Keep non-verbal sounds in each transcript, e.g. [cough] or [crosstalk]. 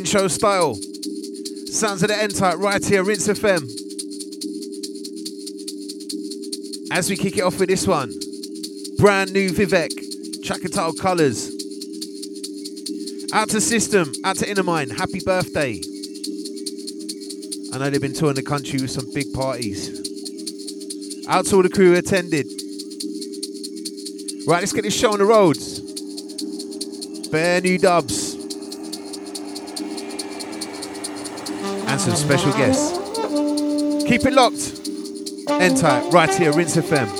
Intro style. Sounds of the N type right here, Rinse FM. As we kick it off with this one, brand new Vivek, track Colours. Out to System, out to Innermind, happy birthday. I know they've been touring the country with some big parties. Out to all the crew who attended. Right, let's get this show on the roads. Bare new dubs. Some special guests. Keep it locked. N type, right here, Rinse FM.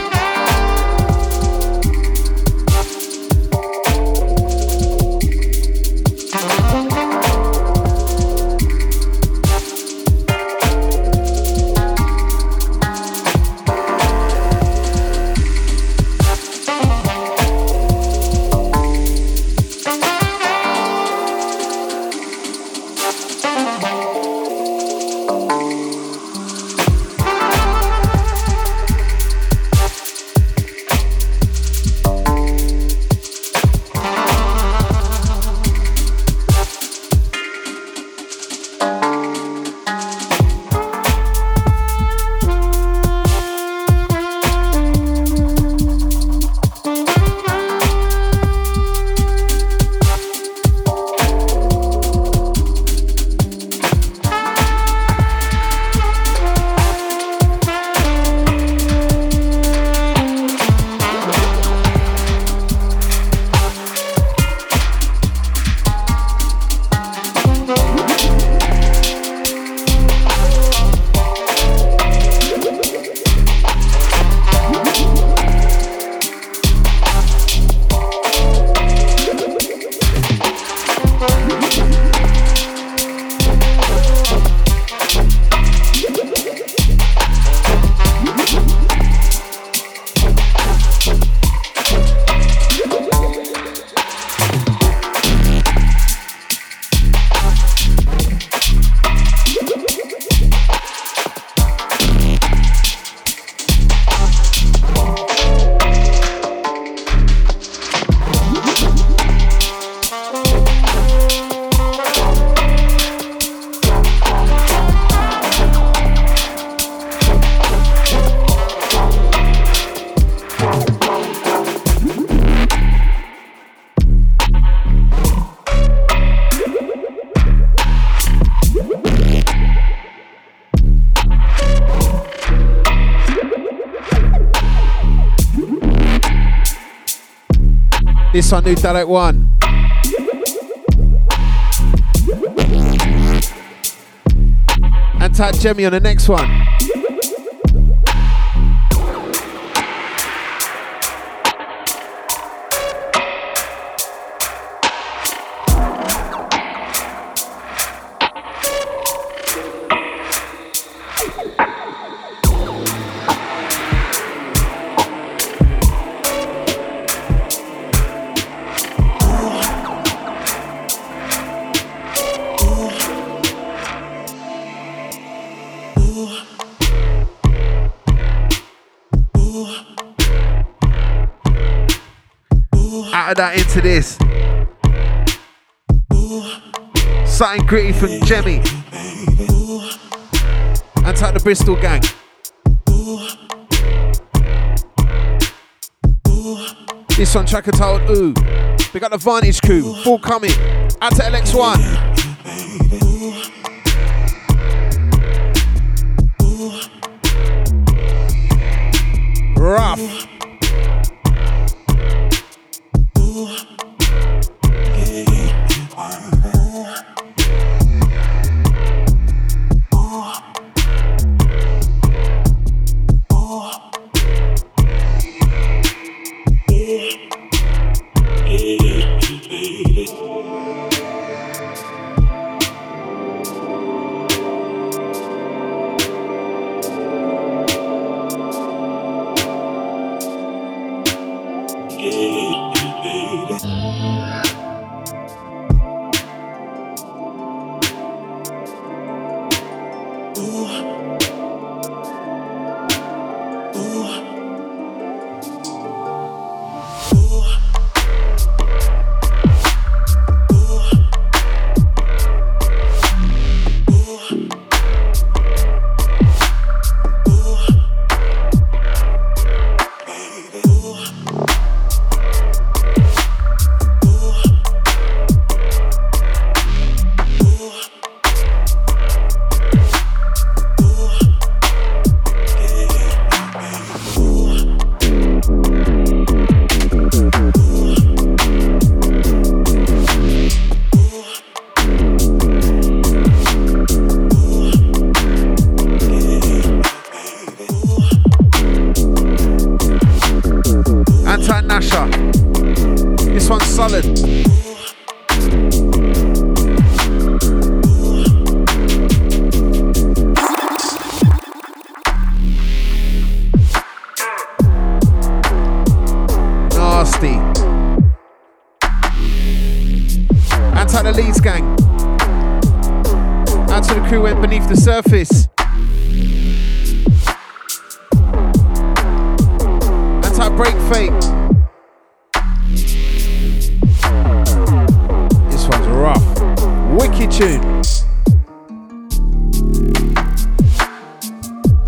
One, new direct one. And tag Gemmy on the next one. Gritty from Gemmy. And type the Bristol gang. This one, track told Ooh. We got the Vantage coup. full coming. Out to LX1. Rough. out the Leeds gang. Out to the crew went beneath the surface. Anti break fake. This one's rough. Wicked tune.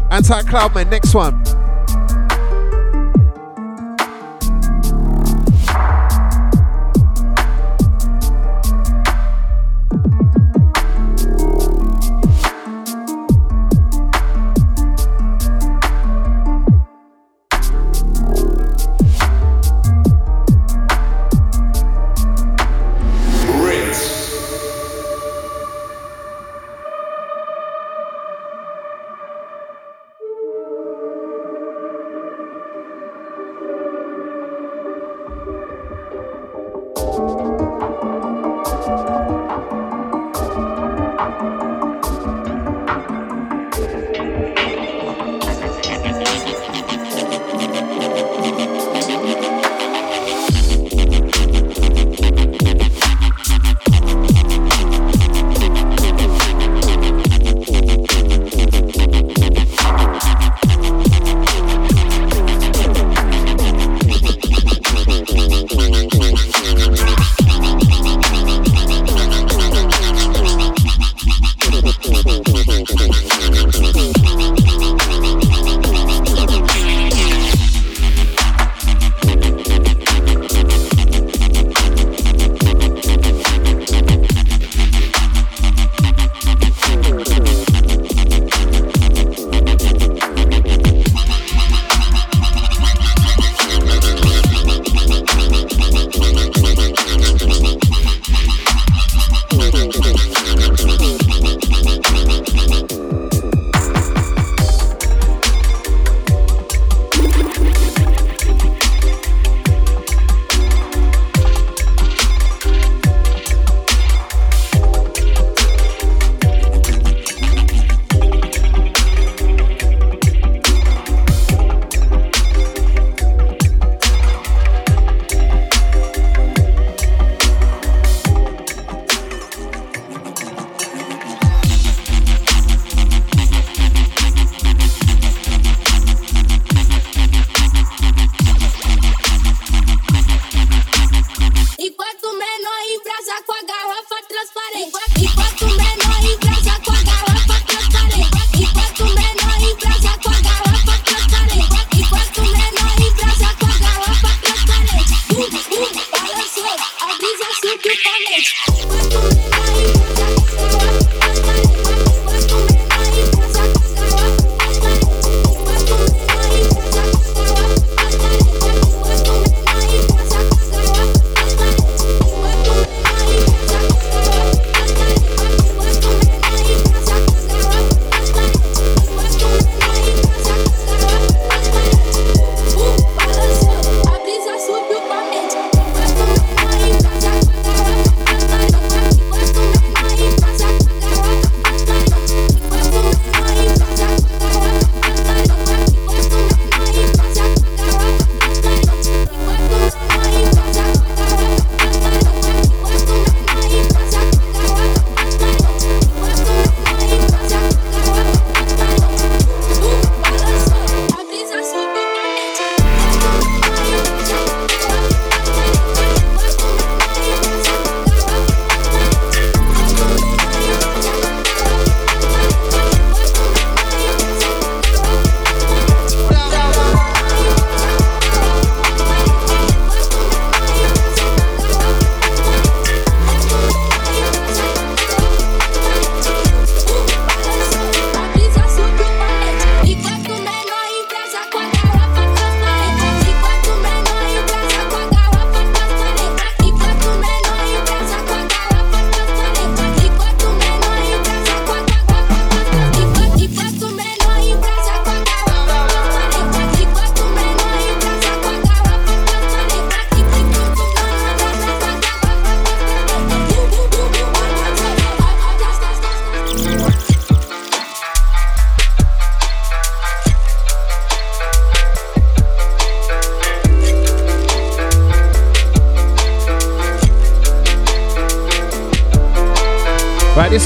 Anti Kloudmen, next one.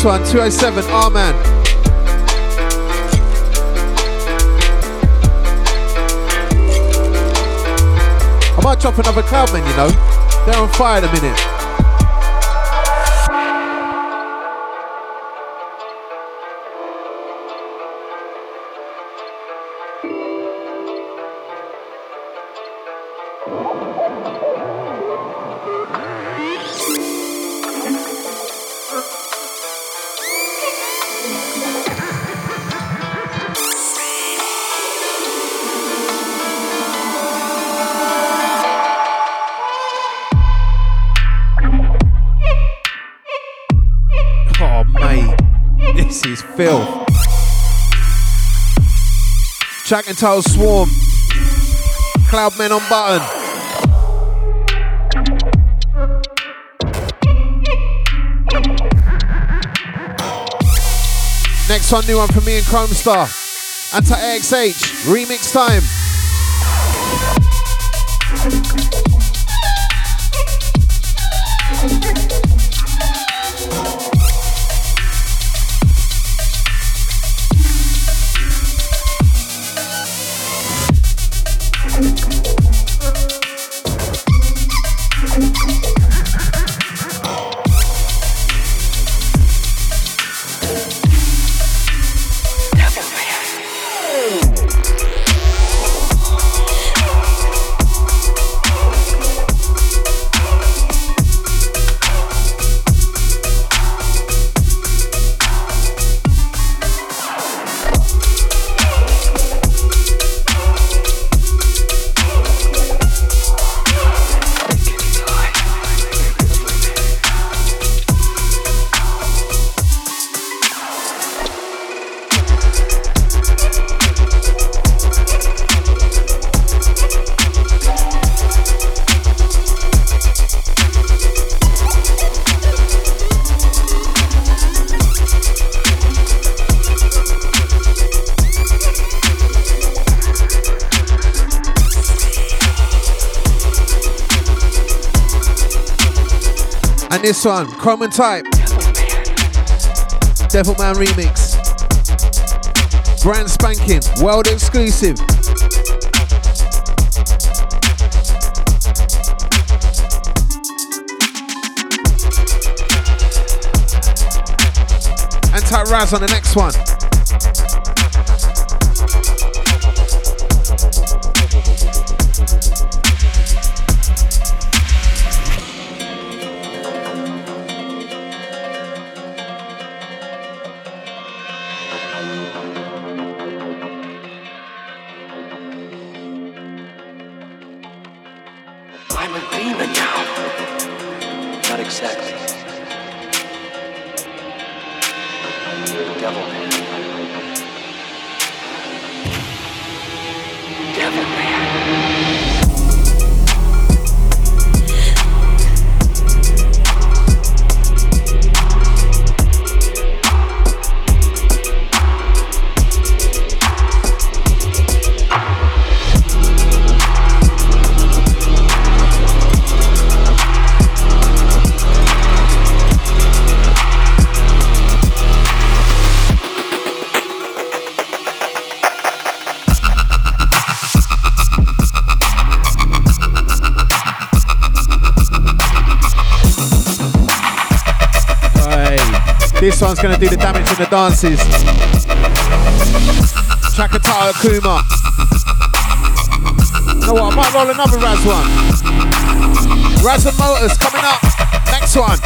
207, Ourman. I might drop another Kloudmen, you know. They're on fire in a minute. Filth. Track and Swarm. Kloudmen on button. Next one, new one from me and Chromestar. Anti AXH, remix time. One, Chrome and Type. Devilman remix. Brand spanking, world exclusive. Anti Wraz on the next one. The dances. Chakatara Kuma. You know what? I might roll another Wraz one. Wraz and Motus coming up. Next one.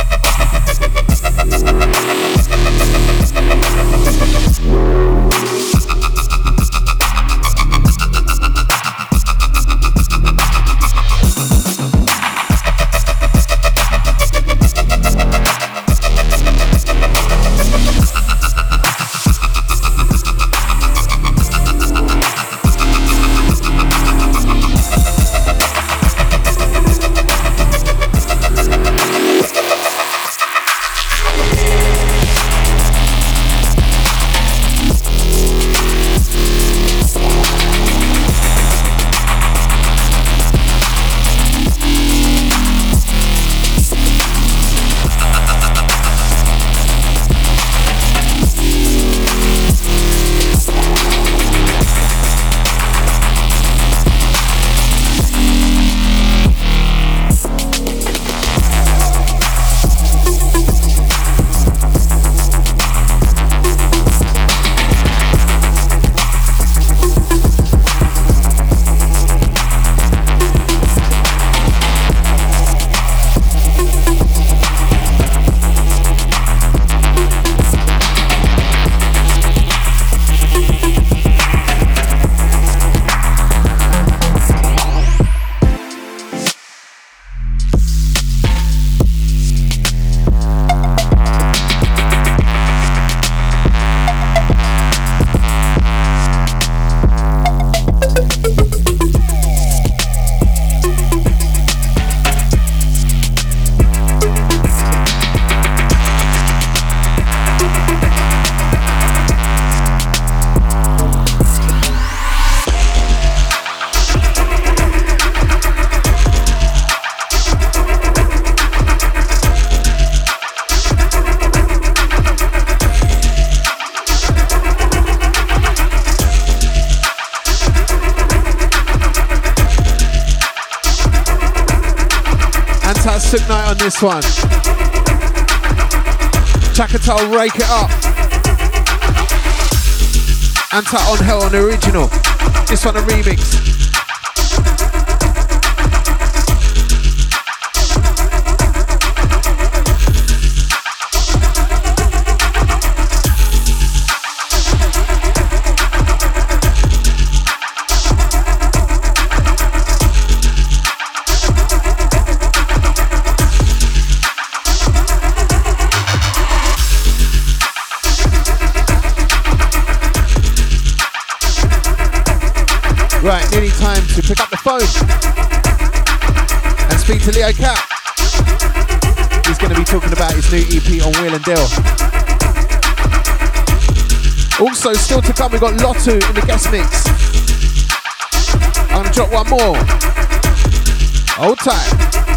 To Sukh Knight on this one. Chakatal, rake it up. Anta Onhell on the original. This one a remix. Cap. He's going to be talking about his new EP on Wheel and Deal. Also, still to come, we've got Lotu in the guest mix. I'm going to drop one more. Hold tight.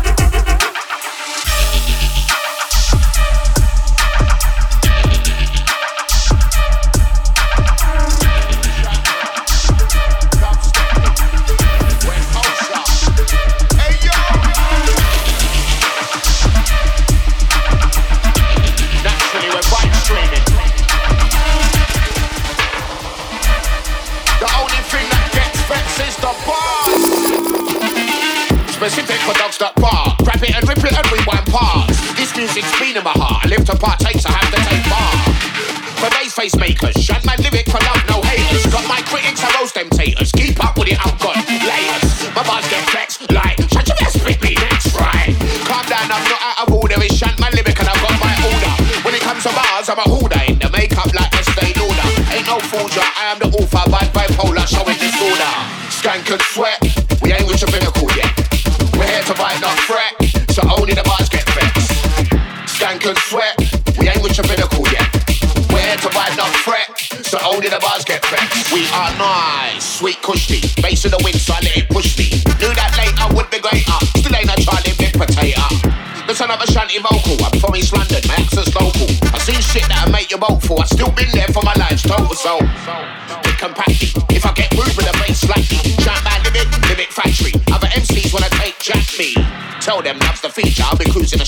So, I'm in disorder. Skank and sweat, we ain't with your pinnacle yet. We're here to buy enough fret, so only the bars get vexed. Skank and sweat, we ain't reached a pinnacle yet. We're here to fight, not threat, so only the bars get vexed. We are nice, sweet cushy, face in the wind, so I let it push me. Knew that later would be greater, still ain't a Charlie big compacty. If I get rude with the bass slightly, shout my limit, limit factory. Other MCs wanna take jack me. Tell them that's the feature. I'll be cruising the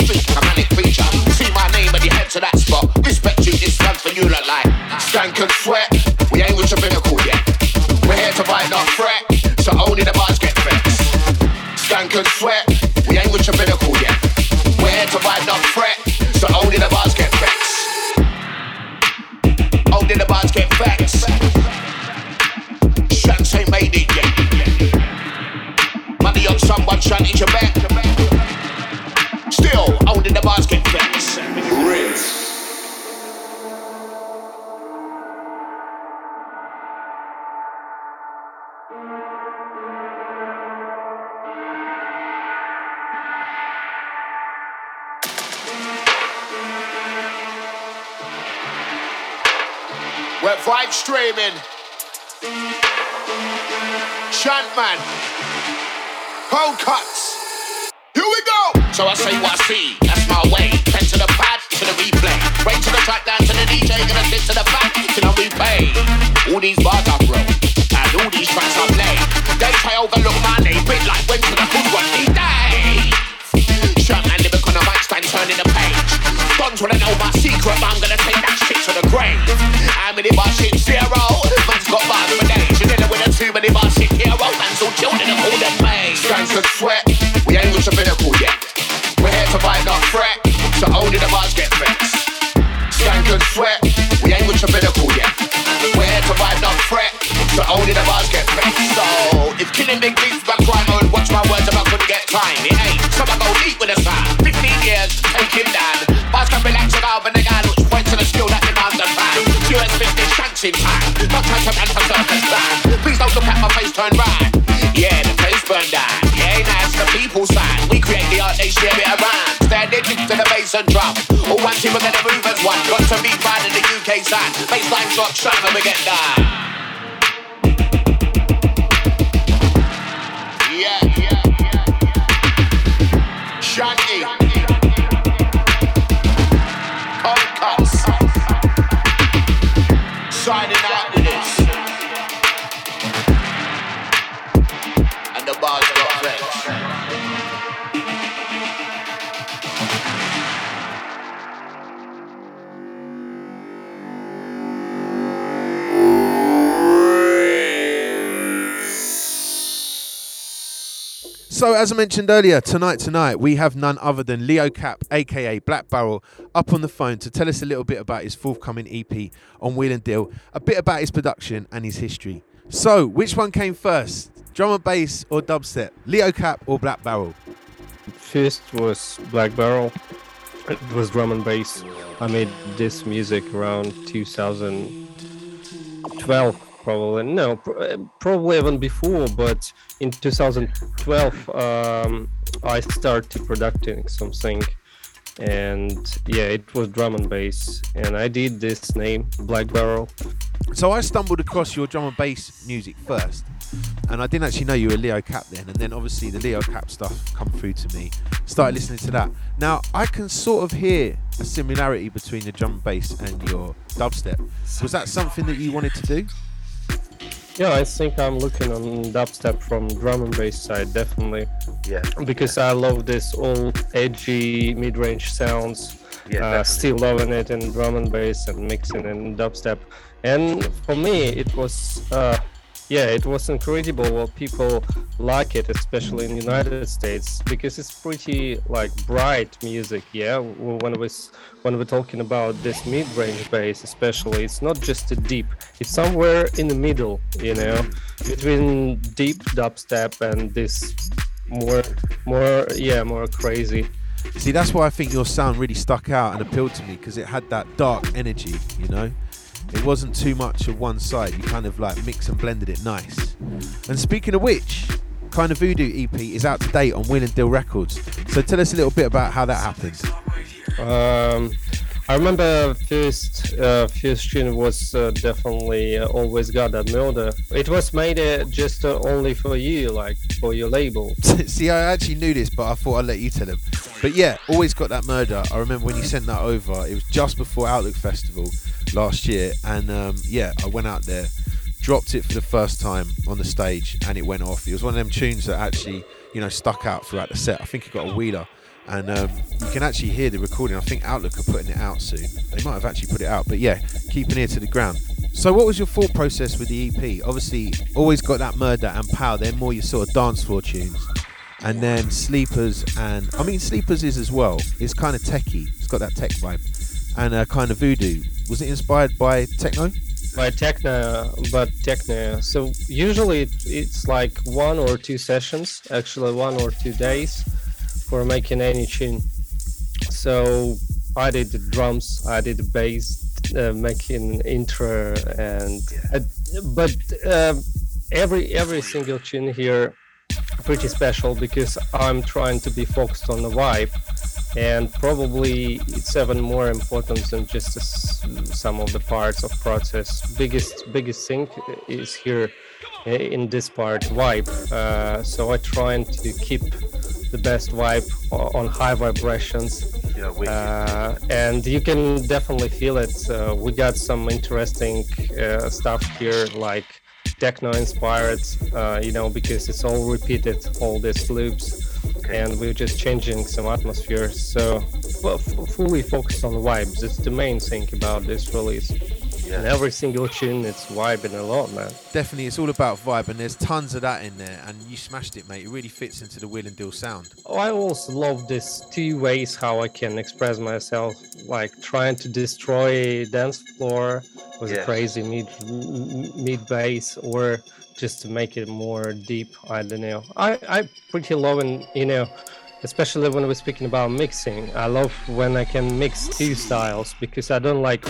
We're streaming. Chantman. ColtCuts. Here we go. So I say what I see. That's my way. Ten to the pad, to the replay. Right to the track, down to the DJ. Gonna sit to the back, till I repay. All these bars I grow. And all these tracks I play. They try overlook oh, my name. Bit like went to the hood one day. Dons wanna know my secret, but I'm gonna take that shit to the grave. How many bars shit zero? Man's got bars for days. You're dealing with a too many bars shit hero. Man's all in the all them Skank and sweat, we ain't reached a pinnacle yet. We're here to fight, not fret, so only the bars get vexed. Skank and sweat, we ain't reached a pinnacle yet. We're here to fight, not fret, so only the bars get vexed. So if killing big beats in time, not trying to man for plan. Please don't look at my face, turn right. Yeah, the place burned down. Yeah, nice, the people side. We create the art, they share it around. Standing next to the bass and drum. All one team, we're gonna move as one. Got to be fine in the UK side. Bassline drop, shine, and we get down. So, as I mentioned earlier, tonight, tonight, we have none other than Leo Cap, aka Black Barrel, up on the phone to tell us a little bit about his forthcoming EP on Wheel and Deal, a bit about his production and his history. So, which one came first, drum and bass or dubstep? Leo Cap or Black Barrel? First was Black Barrel. It was drum and bass. I made this music around 2012 probably no probably even before but in 2012 um, i started producing something and yeah it was drum and bass and i did this name black barrel So, I stumbled across your drum and bass music first, and I didn't actually know you were Leo Cap then. And then, obviously, the Leo Cap stuff come through to me. Started listening to that. Now, I can sort of hear a similarity between the drum and bass and your dubstep. Was that something that you wanted to do? Yeah i think i'm looking on dubstep from drum and bass side definitely Yeah. because i love this old edgy mid-range sounds Yeah. uh, still loving it in drum and bass and mixing in dubstep. And for me, it was, uh, yeah, it was incredible what people like it, especially in the United States, because it's pretty like bright music. Yeah, when we when we're talking about this mid-range bass, especially, it's not just a deep; it's somewhere in the middle, you know, between deep dubstep and this more, more, yeah, more crazy. See, that's why I think your sound really stuck out and appealed to me because it had that dark energy, you know? It wasn't too much of one side. You kind of like mix and blended it nice. And speaking of which, Kind of Voodoo EP is out to date on Wheel and Deal Records. So tell us a little bit about how that happened. Um, I remember first uh, first tune was uh, definitely uh, always got that murder. It was made uh, just uh, only for you, like for your label. [laughs] See, I actually knew this, but I thought I'd let you tell him. But yeah, always got that murder. I remember when you sent that over. It was just before Outlook Festival last year, and um, yeah, I went out there, dropped it for the first time on the stage, and it went off. It was one of them tunes that actually, you know, stuck out throughout the set. I think it got a wheeler. And um, you can actually hear the recording. I think Outlook are putting it out soon. They might have actually put it out, but yeah, keep an ear to the ground. So, what was your thought process with the EP? Obviously, always got that murder and power. They're more your sort of dance floor tunes and then sleepers and I mean sleepers is as well. It's kind of techie. It's got that tech vibe, and uh, kind of voodoo. Was it inspired by techno? by techno but techno so usually it's like one or two sessions actually one or two days for making any tune. So i did the drums i did the bass uh, making intro and uh, but um every every single tune here pretty special because i'm trying to be focused on the vibe and probably it's even more important than just some of the parts of process. Biggest biggest thing is here uh, in this part vibe. Uh, so i trying to keep the best vibe on high vibrations Yeah, uh, and you can definitely feel it. Uh, we got some interesting uh, stuff here, like techno inspired, uh, you know, because it's all repeated, all these loops, and we're just changing some atmosphere. So, well, f- fully focused on the vibes. It's the main thing about this release. Yeah. And every single tune, it's vibing a lot, man. Definitely, it's all about vibe, and there's tons of that in there. And you smashed it, mate. It really fits into the Wheel and Deal sound. Oh, I also love this two ways how I can express myself, like trying to destroy dance floor with a crazy mid mid bass, or just to make it more deep. I don't know. I I pretty loving, you know, especially when we're speaking about mixing. I love when I can mix two styles because I don't like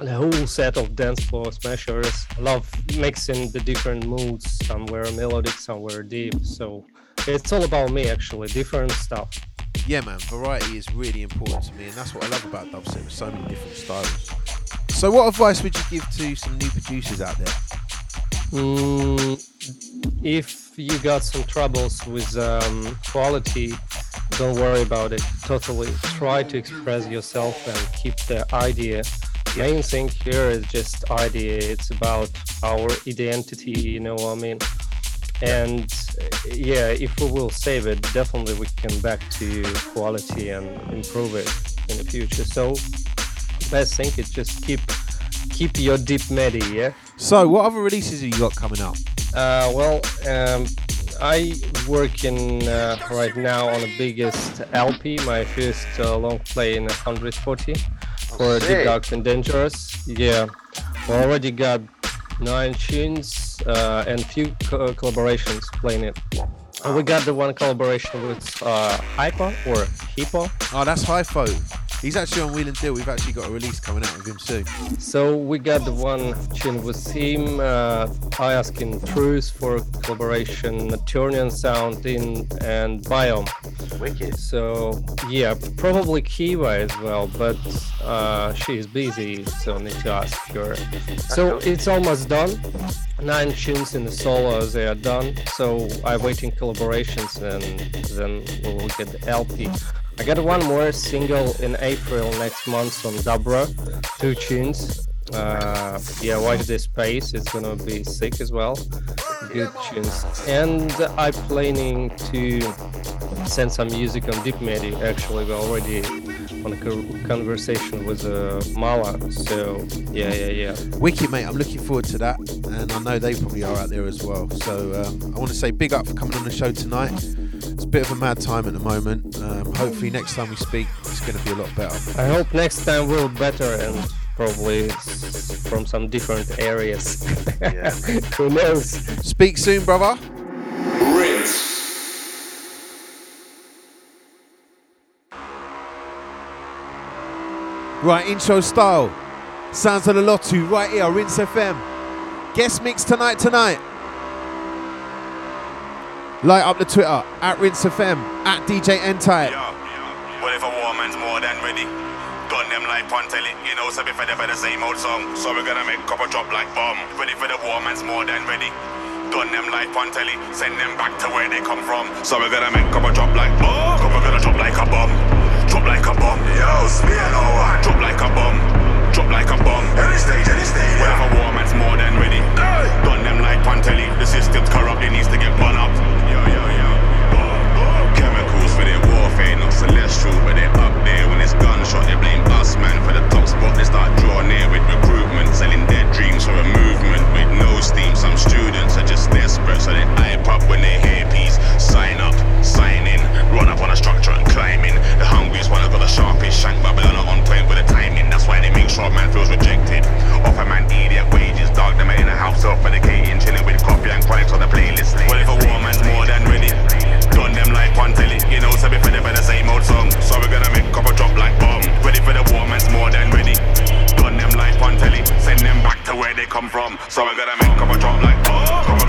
the whole set of dance floor smashers. I love mixing the different moods, somewhere melodic, somewhere deep. So it's all about me actually, different stuff. Yeah, man. Variety is really important to me, and that's what I love about dubstep. With so many different styles. So, what advice would you give to some new producers out there? Mm, if you got some troubles with um, quality, don't worry about it. Totally try to express yourself and keep the idea. Main thing here is just idea. It's about our identity. You know what I mean? And yeah, if we will save it, definitely we can back to quality and improve it in the future. So best thing is just keep keep your deep medi. Yeah. So, what other releases have you got coming up? Uh, well, um, I working uh, right now on the biggest LP, my first uh, long play in 140 for Deep Dark and Dangerous. Yeah, already got nine tunes uh, and few co- collaborations playing it. And we got the one collaboration with uh, Hypo or Hippo. Oh, that's Hypo. He's actually on Wheel and Deal. We've actually got a release coming out with him soon. So we got the one tune with him. Uh, I asking Truth for collaboration, Turnian Sound in and Biome. Wicked. So yeah, probably Kiva as well, but uh, she's busy, so need to ask her. So it's almost done. Nine tunes in the solos they are done. So I'm waiting collaborations and then we'll get the LP. I got one more single in April next month from Dabra, two tunes. Uh, yeah, watch this space. It's gonna be sick as well. Good tunes. And I'm planning to send some music on Deep Medi. Actually, we're already on a conversation with uh, Mala. So yeah, yeah, yeah. Wicked, mate. I'm looking forward to that, and I know they probably are out there as well. So um, I want to say big up for coming on the show tonight. It's a bit of a mad time at the moment. Um, hopefully, next time we speak, it's going to be a lot better. I hope next time we'll better and probably from some different areas. Yeah. [laughs] Who knows? Speak soon, brother. Rinse. Right, intro style. Sounds of the Lotu right here, Rinse FM. Guest mix tonight, tonight. Light up the Twitter at Rinse FM, at DJ N-Type. Yo, what if a woman's more than ready? Done them like Pontelli, you know, so before they the same old song. So we're gonna make couple drop like bomb. Ready for the woman's more than ready. Done them like Pontelli, send them back to where they come from. So we're gonna make couple drop like bomb. Couple gonna drop like a bomb. Drop like a bomb. Yo, spear no one. Drop like a bomb. Drop like a bomb. Any stage, any stage. What if a woman's more than ready? Done them like Pontelli, the system's corrupt, it needs to get run up. Their warfare, not celestial, but they're up there. When it's gunshot, they blame us, man. For the top spot, they start drawing near with recruitment, selling their dreams for a movement with no steam. Some students are just desperate, so they hype up when they hear peace. Sign up, sign in, run up on a structure and climb in. The hungriest one, I got the sharpest shank, Babylon are on point with the timing. That's why they make sure a man feels rejected. Offer man idiot wages, dog them in a house self-medicating, chilling with coffee and chronics on the playlist. Well, if a woman's more than ready? Like Pontelli, you know, so before they better same old song. So we're gonna make couple drop like bomb. Ready for the woman's more than ready. Done them like telly. send them back to where they come from. So we're gonna make couple drop like bomb.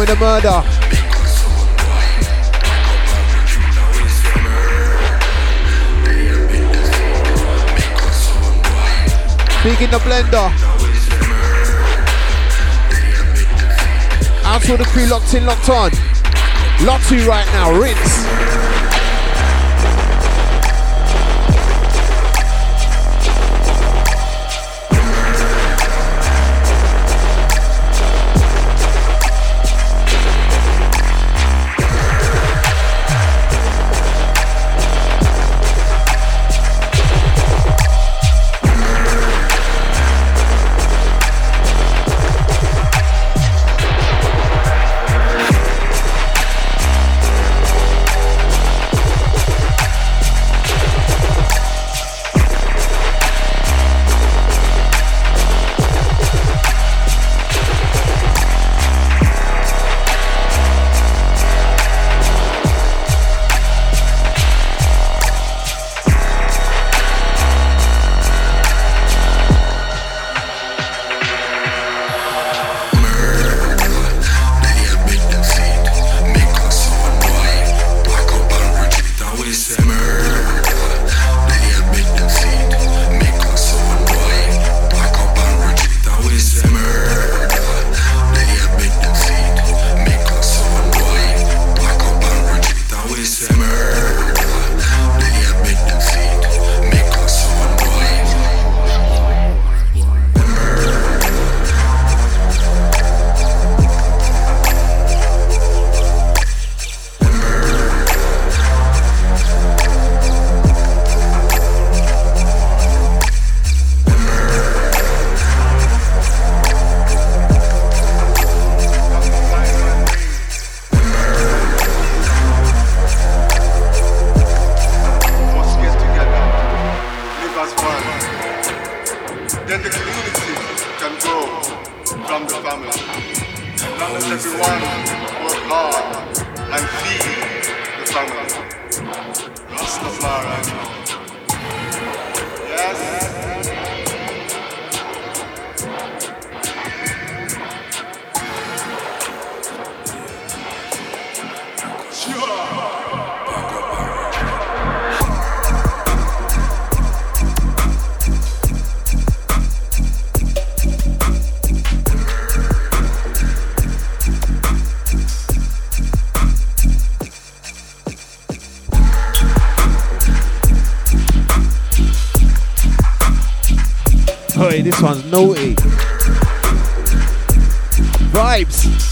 With the murder. Big in the blender. Out to the crew locked in, locked on. Lotu right now, rinse. from the family. And now let everyone work hard and feed the family. Rastafari. Yes. This one's naughty. Vibes.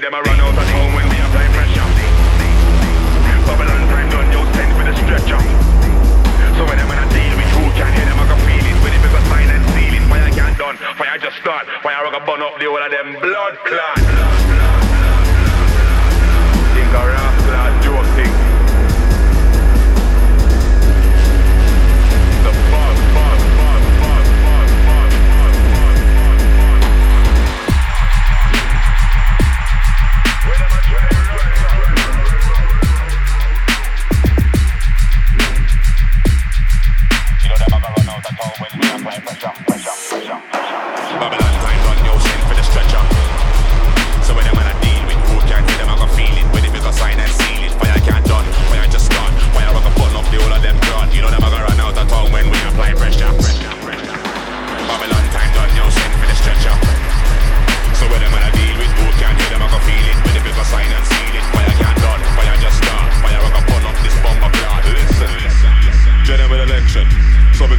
Today, them I run out of home when we apply pressure. Babylon friend on your send for the stretcher. So when them in a deal with who can hear them, I can feel it. When it because sign and seal it, fire can't done, fire just start. Fire rock a burn up the whole of them blood clot.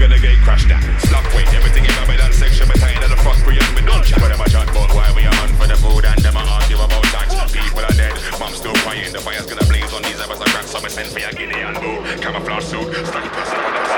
Gonna get crashed down. Slap weight, everything in that section. But tired of the fuck we and we don't chat. But them a chat about why we are on for the food and them a argue about tax. People are dead, mom's still crying. The fire's gonna blaze on these ever so grab some send for your guinea and move. Camouflage suit, stuck person on the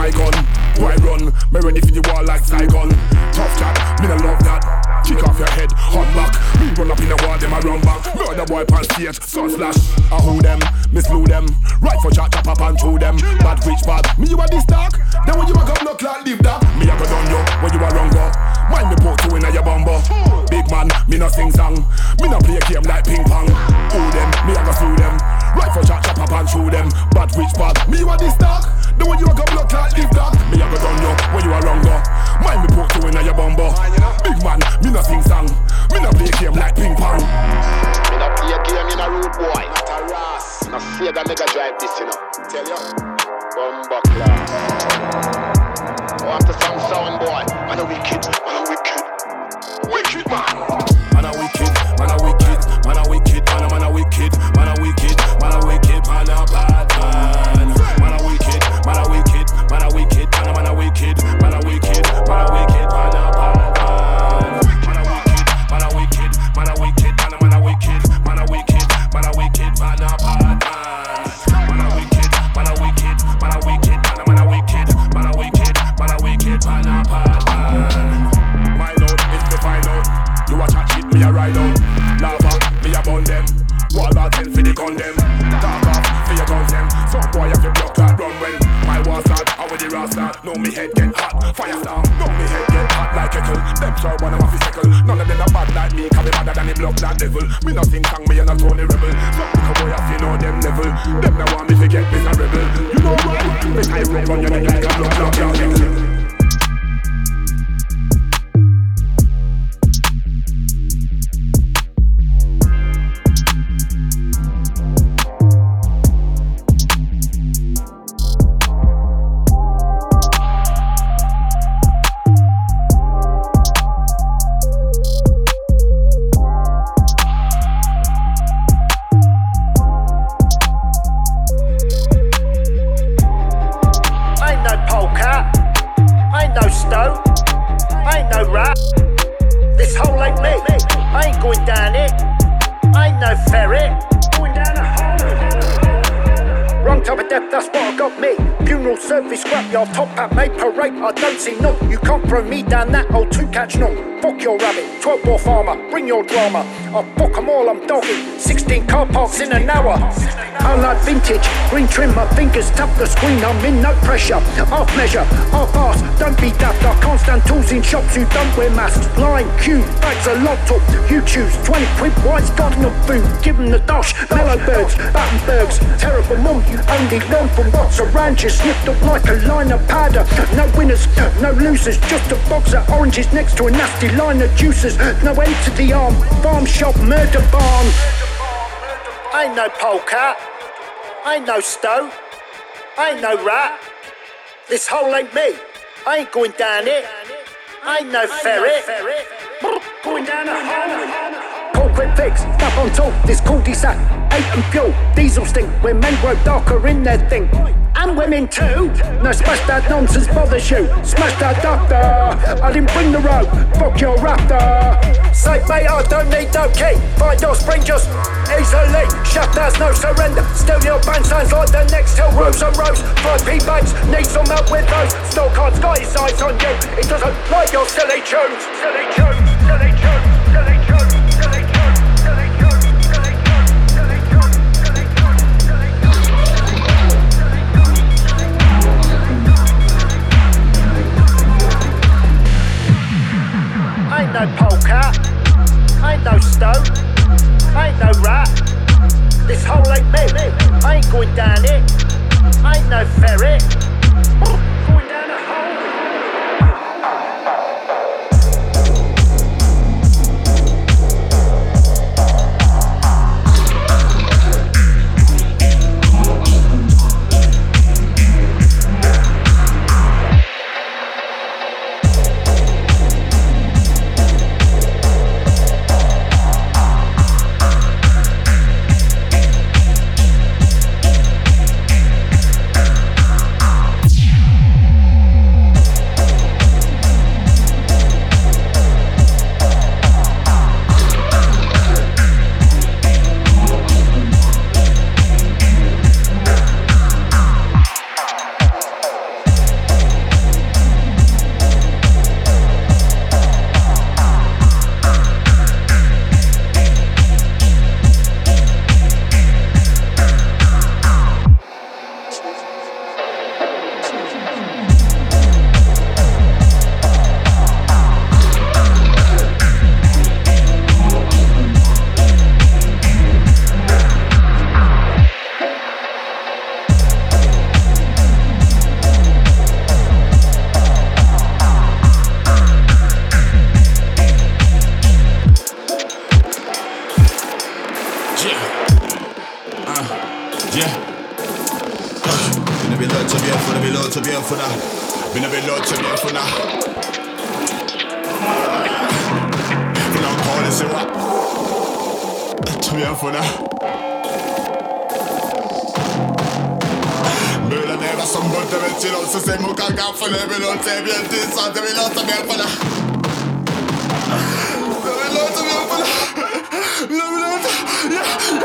My gun, why run? Me ready for the wall like Saigon. Tough chat, me no love that. Kick off your head, hot back. Me run up in the wall, them I run back. Other boy on stage, sun flash. I who them, me slew them. Right for chat, chop up and chew them. Bad which bad, me you a this dark. Then when you a come knock like live that. Me a go done you when you a wrong go. Mind me put two in a your bumbo. Big man, me no sing song. Me no play game like ping pong. Who them, me a go slew them. Right for chat, chop up and chew them. Bad which bad, me you a this dark. Then when you a come knock like live that. Me a go done you when you a wrong go. Mind me put you in a your bumbo. Big man, me no sing song. Me no play game like ping pong. Me not play game in a rude boy. Not a ras. Not fear that mega drive this, you know. Tell you. Bumba class. Oh, after some sound boy. Man a wicked, man a wicked. Wicked man. A ride out. Lava, me a burn them. Wall out tell fi the gun them. Talk off fi your guns them. Some boy have your blood clot run when my war start. How with the ras start? Know me head get hot. Fire start. Know me head get hot like kettle. Them sure one of my fickle. None of them are bad like me, cause me badder than the blood that devil. Me nothing kang me and not only rebel. So pick a boy off, you know them level. Them now want me to get miserable. You know why? Me I run your neck like a blood clot. your drama. I green trim, my fingers tap the screen, I'm in no pressure. Half measure, half ass, don't be daft. I can't stand tools in shops who don't wear masks. Line, queue, bags a lot up. You choose 20 quid, white's got no food. Give them the dosh, mellow birds, Battenbergs. Terrible mum, you only learn from what's around you. Snipped up like a line of powder. No winners, no losers, just a box of oranges next to a nasty line of juices. No end to the arm, farm shop, murder barn. Ain't no polecat. Ain't no stow. Ain't no rat. This hole ain't me. I ain't going down it. I Ain't no ferret. Going down a hole. Cold quick fix, up on top. This cul-de-sac, eight and fuel, diesel stink. when men grow darker in their thing and women too. Now smash that nonsense, bother you. Smash that doctor. I didn't bring the rope. Fuck your raptor. Say, mate, I don't need no key. Find your spring just easily. Shut there's no surrender. Still your band sounds like the next hill. Rows and rows. Five P bags. Need some help with those. Still can't got his eyes on you. It doesn't like your. Silly tunes. Silly tunes. Silly tunes. Ain't no stone, ain't no rat. This hole ain't me, I ain't going down it, ain't no ferret. Yeah. Men vill blir låt som bjöd för det blir låt som bjöd för det. Men det blir låt som bjöd det. Vill han ha det så? Som bjöd för det. Mördare som bultar med kilos och sen mokar gaffel. Det blir låt som bjöd till sant. Det blir låt som bjöd för det. Det blir låt som bjöd för det. Det blir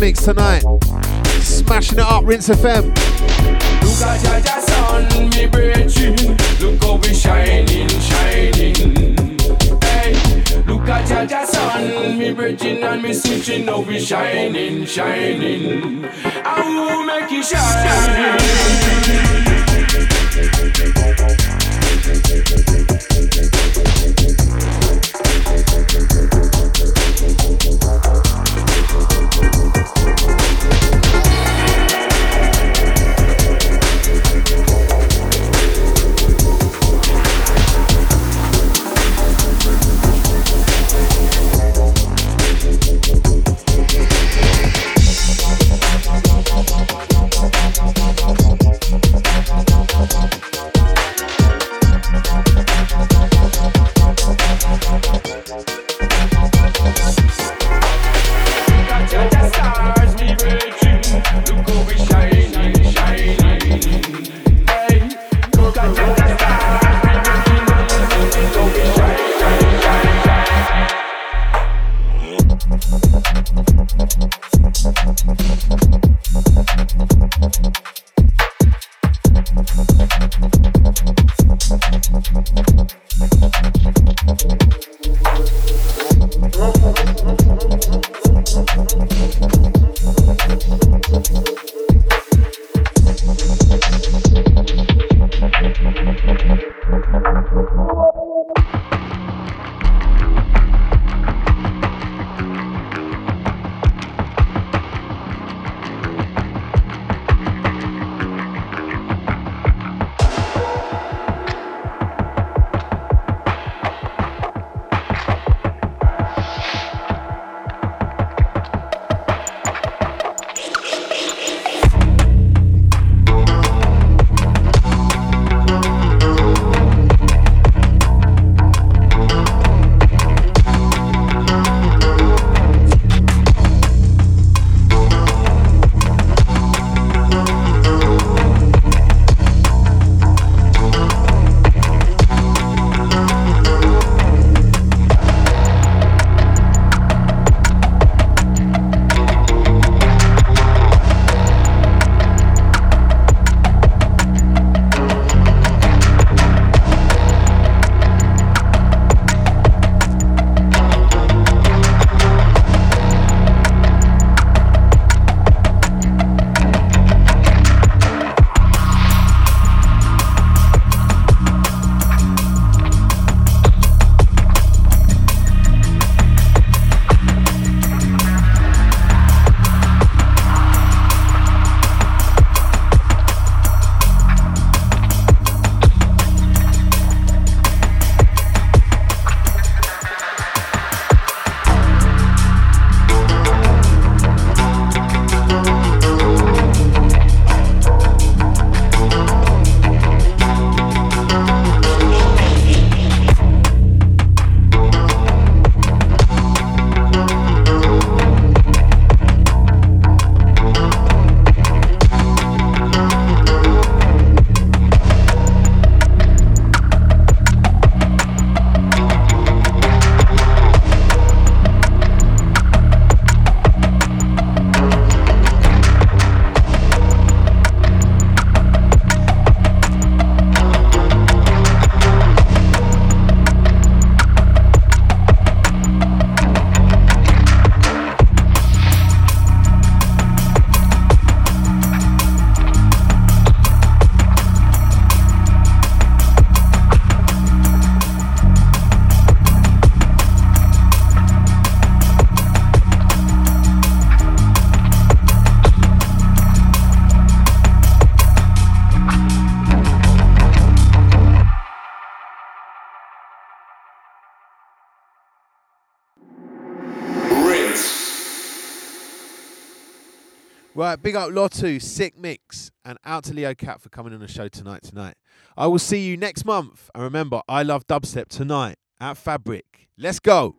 mix tonight. Smashing it up, Rinse FM. Look at Jaja sun, me breaching. Look how we shining, shining. Hey, look at Jaja sun, me breaching and me switching. Now we shining, shining. I will make it shine. Right, big up Lotu, sick mix, and out to Leo Cap for coming on the show tonight. Tonight, I will see you next month. And remember, I love dubstep tonight at Fabric. Let's go.